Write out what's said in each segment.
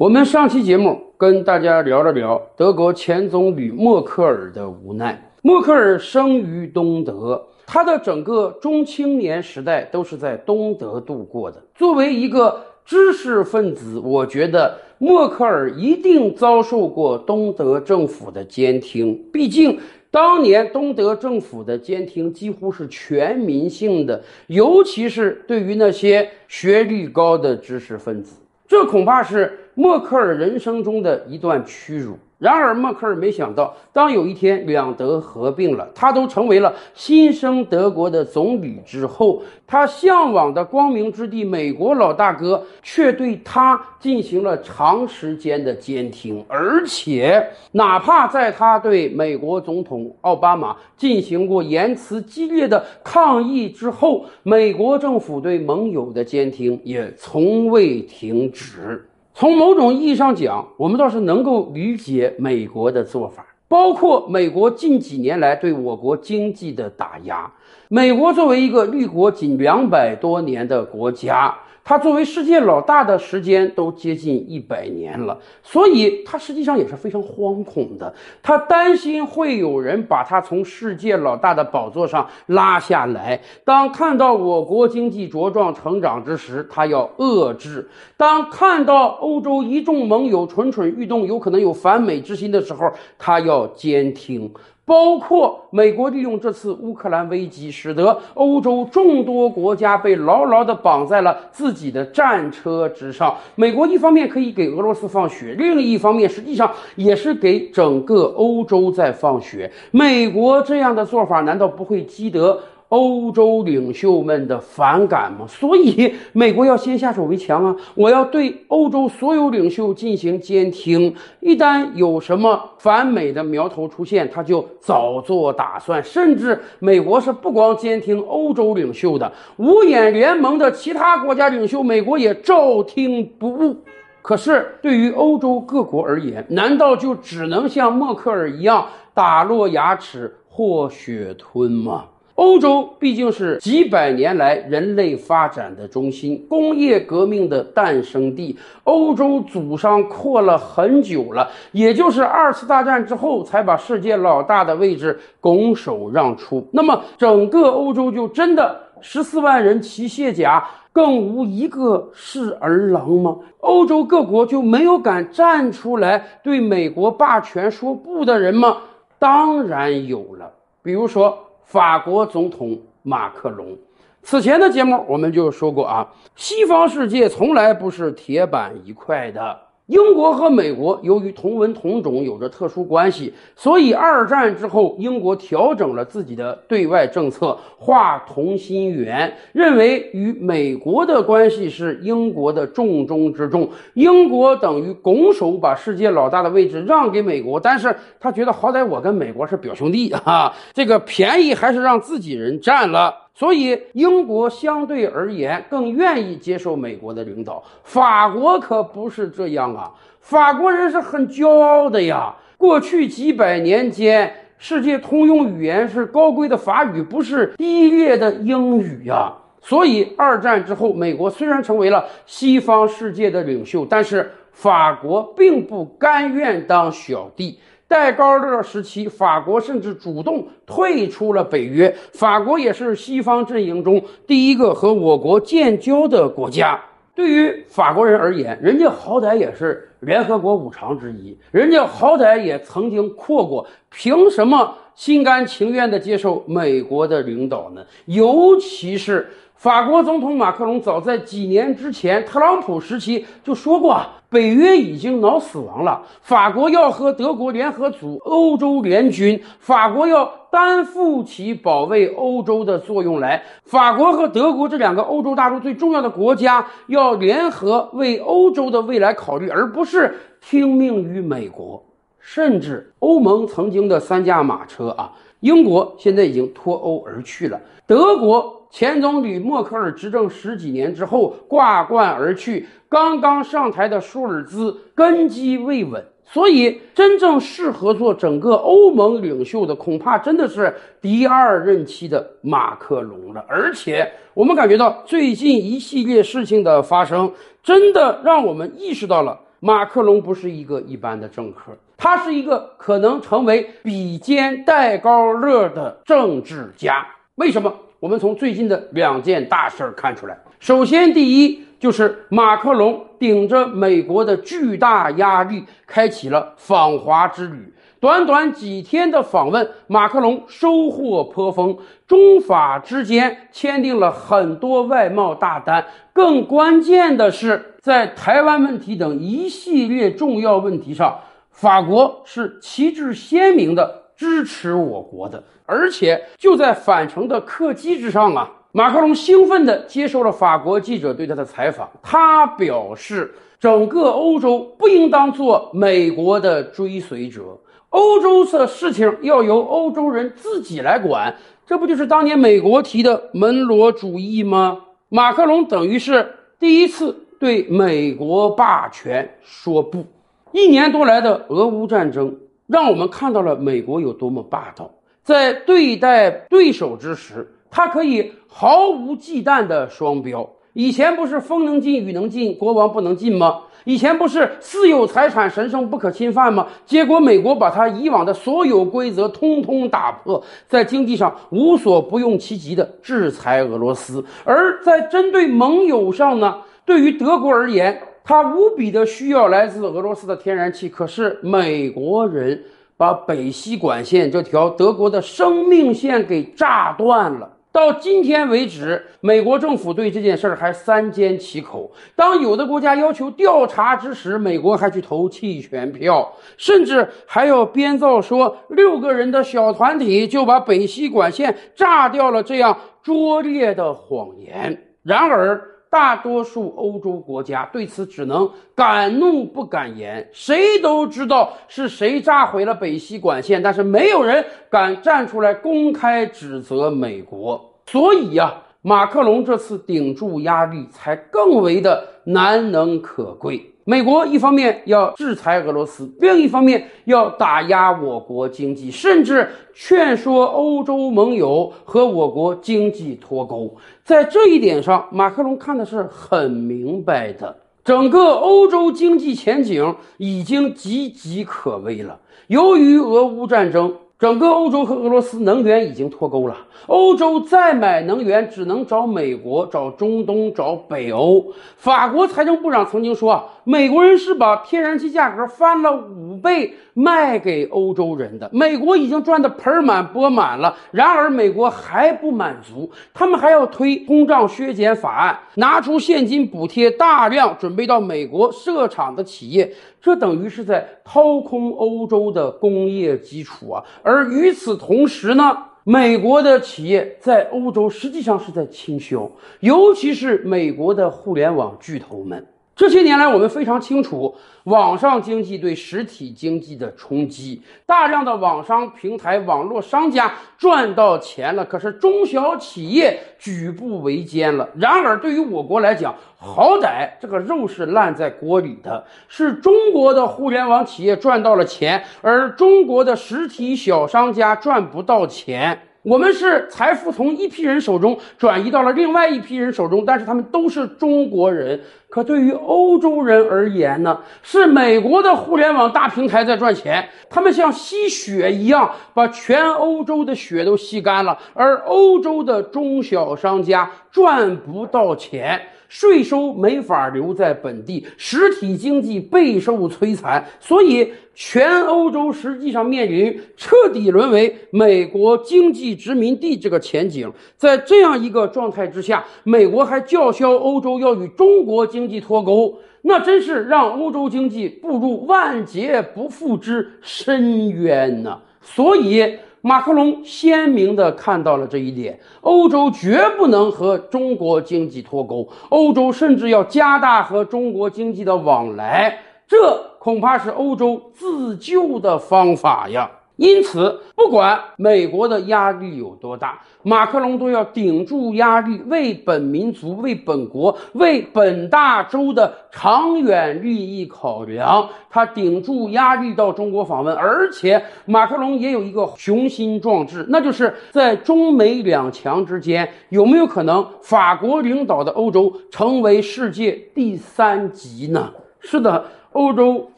我们上期节目跟大家聊了聊德国前总理默克尔的无奈。默克尔生于东德，他的整个中青年时代都是在东德度过的。作为一个知识分子，我觉得默克尔一定遭受过东德政府的监听，毕竟当年东德政府的监听几乎是全民性的，尤其是对于那些学历高的知识分子。这恐怕是默克尔人生中的一段屈辱。然而，默克尔没想到，当有一天两德合并了，他都成为了新生德国的总理之后，他向往的光明之地——美国老大哥，却对他进行了长时间的监听。而且，哪怕在他对美国总统奥巴马进行过言辞激烈的抗议之后，美国政府对盟友的监听也从未停止。从某种意义上讲，我们倒是能够理解美国的做法，包括美国近几年来对我国经济的打压。美国作为一个立国仅两百多年的国家。他作为世界老大的时间都接近一百年了，所以他实际上也是非常惶恐的。他担心会有人把他从世界老大的宝座上拉下来。当看到我国经济茁壮成长之时，他要遏制；当看到欧洲一众盟友蠢蠢欲动，有可能有反美之心的时候，他要监听。包括美国利用这次乌克兰危机，使得欧洲众多国家被牢牢地绑在了自己的战车之上。美国一方面可以给俄罗斯放血，另一方面实际上也是给整个欧洲在放血。美国这样的做法，难道不会积德？欧洲领袖们的反感吗？所以美国要先下手为强啊！我要对欧洲所有领袖进行监听，一旦有什么反美的苗头出现，他就早做打算。甚至美国是不光监听欧洲领袖的，五眼联盟的其他国家领袖，美国也照听不误。可是对于欧洲各国而言，难道就只能像默克尔一样打落牙齿或血吞吗？欧洲毕竟是几百年来人类发展的中心，工业革命的诞生地。欧洲祖上扩了很久了，也就是二次大战之后才把世界老大的位置拱手让出。那么，整个欧洲就真的十四万人骑卸甲，更无一个是儿郎吗？欧洲各国就没有敢站出来对美国霸权说不的人吗？当然有了，比如说。法国总统马克龙，此前的节目我们就说过啊，西方世界从来不是铁板一块的。英国和美国由于同文同种有着特殊关系，所以二战之后，英国调整了自己的对外政策，划同心圆，认为与美国的关系是英国的重中之重。英国等于拱手把世界老大的位置让给美国，但是他觉得好歹我跟美国是表兄弟啊，这个便宜还是让自己人占了。所以，英国相对而言更愿意接受美国的领导。法国可不是这样啊！法国人是很骄傲的呀。过去几百年间，世界通用语言是高贵的法语，不是低劣的英语呀。所以，二战之后，美国虽然成为了西方世界的领袖，但是法国并不甘愿当小弟。戴高乐时期，法国甚至主动退出了北约。法国也是西方阵营中第一个和我国建交的国家。对于法国人而言，人家好歹也是联合国五常之一，人家好歹也曾经扩过，凭什么心甘情愿地接受美国的领导呢？尤其是。法国总统马克龙早在几年之前，特朗普时期就说过，北约已经脑死亡了，法国要和德国联合组欧洲联军，法国要担负起保卫欧洲的作用来。法国和德国这两个欧洲大陆最重要的国家要联合为欧洲的未来考虑，而不是听命于美国。甚至欧盟曾经的三驾马车啊，英国现在已经脱欧而去了，德国。前总理默克尔执政十几年之后挂冠而去，刚刚上台的舒尔兹根基未稳，所以真正适合做整个欧盟领袖的，恐怕真的是第二任期的马克龙了。而且我们感觉到最近一系列事情的发生，真的让我们意识到了马克龙不是一个一般的政客，他是一个可能成为比肩戴高乐的政治家。为什么？我们从最近的两件大事儿看出来。首先，第一就是马克龙顶着美国的巨大压力，开启了访华之旅。短短几天的访问，马克龙收获颇丰，中法之间签订了很多外贸大单。更关键的是，在台湾问题等一系列重要问题上，法国是旗帜鲜明的支持我国的。而且就在返程的客机之上啊，马克龙兴奋地接受了法国记者对他的采访。他表示，整个欧洲不应当做美国的追随者。欧洲的事情要由欧洲人自己来管，这不就是当年美国提的门罗主义吗？马克龙等于是第一次对美国霸权说不。一年多来的俄乌战争，让我们看到了美国有多么霸道，在对待对手之时，他可以毫无忌惮的双标。以前不是风能进雨能进，国王不能进吗？以前不是私有财产神圣不可侵犯吗？结果美国把他以往的所有规则通通打破，在经济上无所不用其极的制裁俄罗斯，而在针对盟友上呢？对于德国而言，他无比的需要来自俄罗斯的天然气，可是美国人把北溪管线这条德国的生命线给炸断了。到今天为止，美国政府对这件事儿还三缄其口。当有的国家要求调查之时，美国还去投弃权票，甚至还要编造说六个人的小团体就把北溪管线炸掉了这样拙劣的谎言。然而，大多数欧洲国家对此只能敢怒不敢言，谁都知道是谁炸毁了北溪管线，但是没有人敢站出来公开指责美国。所以呀，马克龙这次顶住压力才更为的难能可贵。美国一方面要制裁俄罗斯，另一方面要打压我国经济，甚至劝说欧洲盟友和我国经济脱钩。在这一点上，马克龙看的是很明白的。整个欧洲经济前景已经岌岌可危了。由于俄乌战争。整个欧洲和俄罗斯能源已经脱钩了，欧洲再买能源只能找美国、找中东、找北欧。法国财政部长曾经说啊，美国人是把天然气价格翻了五倍卖给欧洲人的，美国已经赚得盆满钵满了。然而美国还不满足，他们还要推通胀削减法案，拿出现金补贴大量准备到美国设厂的企业。这等于是在掏空欧洲的工业基础啊！而而与此同时呢，美国的企业在欧洲实际上是在清修，尤其是美国的互联网巨头们。这些年来，我们非常清楚网上经济对实体经济的冲击，大量的网商平台、网络商家赚到钱了，可是中小企业举步维艰了。然而，对于我国来讲，好歹这个肉是烂在锅里的，是中国的互联网企业赚到了钱，而中国的实体小商家赚不到钱。我们是财富从一批人手中转移到了另外一批人手中，但是他们都是中国人。可对于欧洲人而言呢？是美国的互联网大平台在赚钱，他们像吸血一样把全欧洲的血都吸干了，而欧洲的中小商家赚不到钱。税收没法留在本地，实体经济备受摧残，所以全欧洲实际上面临彻底沦为美国经济殖民地这个前景。在这样一个状态之下，美国还叫嚣欧洲要与中国经经济脱钩，那真是让欧洲经济步入万劫不复之深渊呐！所以。马克龙鲜明地看到了这一点：欧洲绝不能和中国经济脱钩，欧洲甚至要加大和中国经济的往来，这恐怕是欧洲自救的方法呀。因此，不管美国的压力有多大，马克龙都要顶住压力，为本民族、为本国、为本大洲的长远利益考量。他顶住压力到中国访问，而且马克龙也有一个雄心壮志，那就是在中美两强之间，有没有可能法国领导的欧洲成为世界第三极呢？是的，欧洲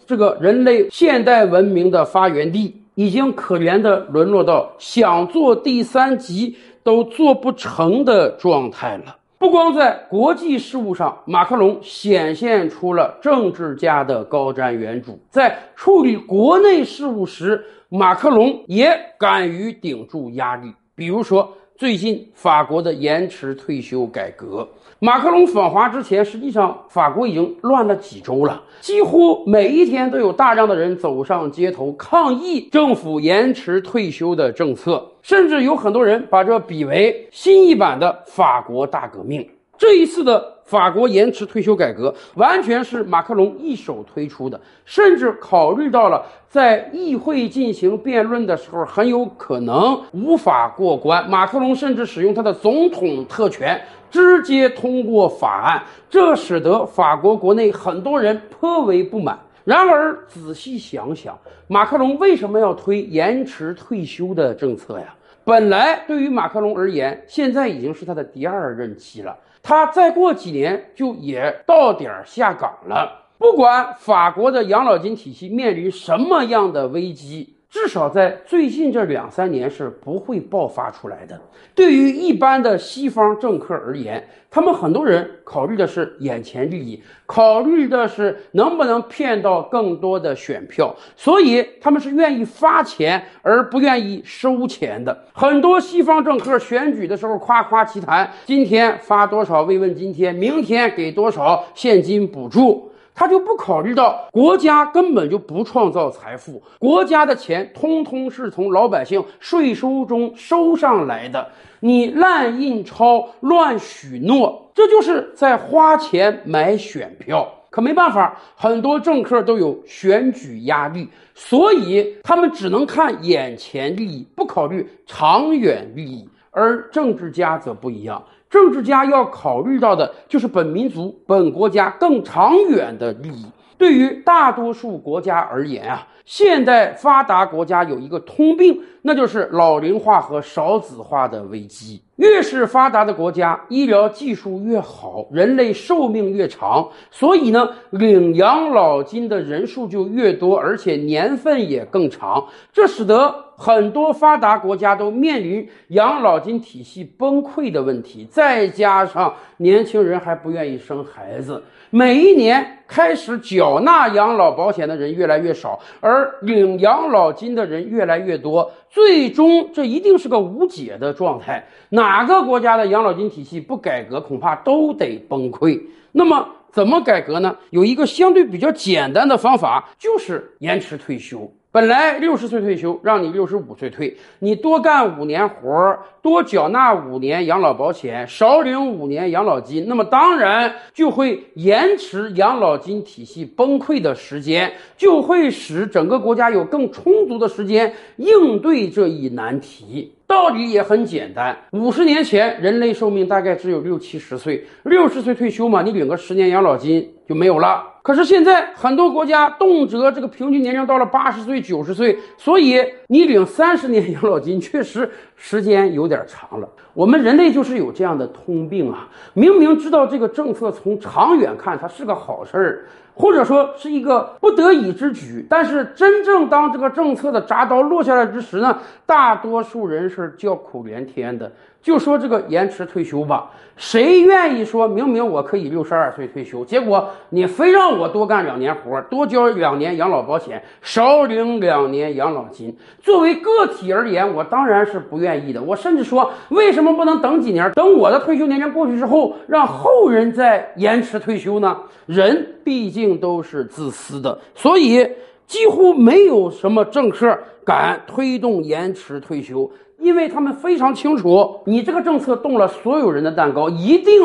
这个人类现代文明的发源地，已经可怜的沦落到想做第三极都做不成的状态了。不光在国际事务上，马克龙显现出了政治家的高瞻远瞩，在处理国内事务时，马克龙也敢于顶住压力。比如说，最近法国的延迟退休改革。马克龙访华之前，实际上法国已经乱了几周了，几乎每一天都有大量的人走上街头抗议政府延迟退休的政策，甚至有很多人把这比为新一版的法国大革命。这一次的法国延迟退休改革，完全是马克龙一手推出的，甚至考虑到了在议会进行辩论的时候很有可能无法过关。马克龙甚至使用他的总统特权。直接通过法案，这使得法国国内很多人颇为不满。然而仔细想想，马克龙为什么要推延迟退休的政策呀？本来对于马克龙而言，现在已经是他的第二任期了，他再过几年就也到点儿下岗了。不管法国的养老金体系面临什么样的危机。至少在最近这两三年是不会爆发出来的。对于一般的西方政客而言，他们很多人考虑的是眼前利益，考虑的是能不能骗到更多的选票，所以他们是愿意发钱而不愿意收钱的。很多西方政客选举的时候夸夸其谈，今天发多少慰问津贴，明天给多少现金补助。他就不考虑到国家根本就不创造财富，国家的钱通通是从老百姓税收中收上来的。你滥印钞、乱许诺，这就是在花钱买选票。可没办法，很多政客都有选举压力，所以他们只能看眼前利益，不考虑长远利益。而政治家则不一样。政治家要考虑到的就是本民族、本国家更长远的利益。对于大多数国家而言啊，现代发达国家有一个通病，那就是老龄化和少子化的危机。越是发达的国家，医疗技术越好，人类寿命越长，所以呢，领养老金的人数就越多，而且年份也更长。这使得很多发达国家都面临养老金体系崩溃的问题。再加上年轻人还不愿意生孩子，每一年开始缴纳养老保险的人越来越少，而领养老金的人越来越多。最终，这一定是个无解的状态。那哪个国家的养老金体系不改革，恐怕都得崩溃。那么，怎么改革呢？有一个相对比较简单的方法，就是延迟退休。本来六十岁退休，让你六十五岁退，你多干五年活儿，多缴纳五年养老保险，少领五年养老金，那么当然就会延迟养老金体系崩溃的时间，就会使整个国家有更充足的时间应对这一难题。道理也很简单，五十年前人类寿命大概只有六七十岁，六十岁退休嘛，你领个十年养老金就没有了。可是现在很多国家动辄这个平均年龄到了八十岁、九十岁，所以你领三十年养老金确实时间有点长了。我们人类就是有这样的通病啊，明明知道这个政策从长远看它是个好事儿。或者说是一个不得已之举，但是真正当这个政策的铡刀落下来之时呢，大多数人是叫苦连天的。就说这个延迟退休吧，谁愿意说明明我可以六十二岁退休，结果你非让我多干两年活，多交两年养老保险，少领两年养老金？作为个体而言，我当然是不愿意的。我甚至说，为什么不能等几年，等我的退休年龄过去之后，让后人再延迟退休呢？人毕竟都是自私的，所以几乎没有什么政客敢推动延迟退休。因为他们非常清楚，你这个政策动了所有人的蛋糕，一定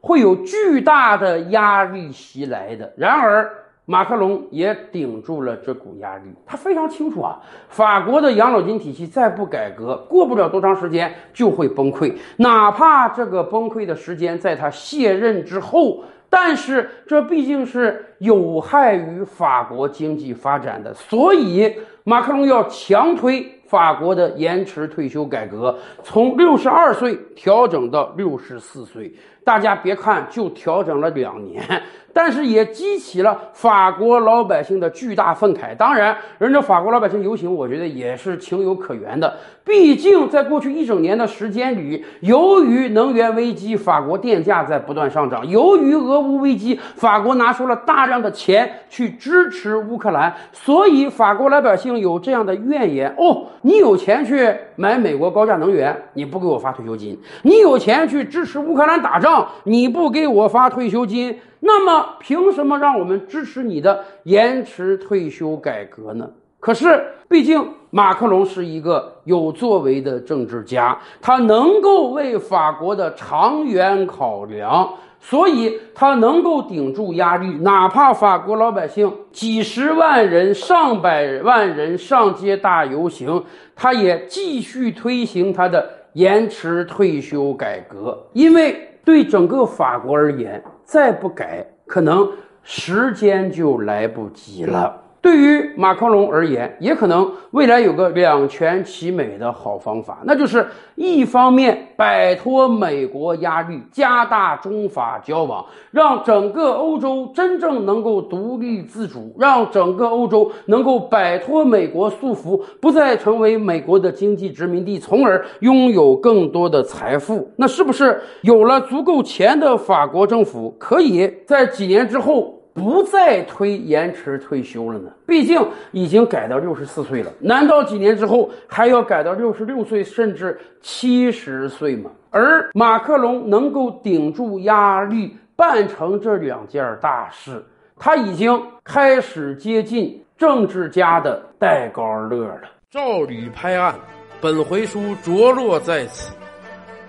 会有巨大的压力袭来的。然而，马克龙也顶住了这股压力。他非常清楚啊，法国的养老金体系再不改革，过不了多长时间就会崩溃。哪怕这个崩溃的时间在他卸任之后，但是这毕竟是有害于法国经济发展的。所以，马克龙要强推。法国的延迟退休改革从六十二岁调整到六十四岁，大家别看就调整了两年。但是也激起了法国老百姓的巨大愤慨。当然，人家法国老百姓游行，我觉得也是情有可原的。毕竟，在过去一整年的时间里，由于能源危机，法国电价在不断上涨；由于俄乌危机，法国拿出了大量的钱去支持乌克兰，所以法国老百姓有这样的怨言：哦，你有钱去买美国高价能源，你不给我发退休金；你有钱去支持乌克兰打仗，你不给我发退休金。那么，凭什么让我们支持你的延迟退休改革呢？可是，毕竟马克龙是一个有作为的政治家，他能够为法国的长远考量，所以他能够顶住压力，哪怕法国老百姓几十万人、上百万人上街大游行，他也继续推行他的延迟退休改革，因为。对整个法国而言，再不改，可能时间就来不及了。对于马克龙而言，也可能未来有个两全其美的好方法，那就是一方面摆脱美国压力，加大中法交往，让整个欧洲真正能够独立自主，让整个欧洲能够摆脱美国束缚，不再成为美国的经济殖民地，从而拥有更多的财富。那是不是有了足够钱的法国政府，可以在几年之后？不再推延迟退休了呢？毕竟已经改到六十四岁了，难道几年之后还要改到六十六岁甚至七十岁吗？而马克龙能够顶住压力，办成这两件大事，他已经开始接近政治家的戴高乐了。照吕拍案，本回书着落在此。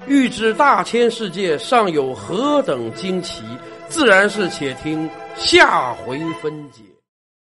欲知大千世界尚有何等惊奇，自然是且听。下回分解。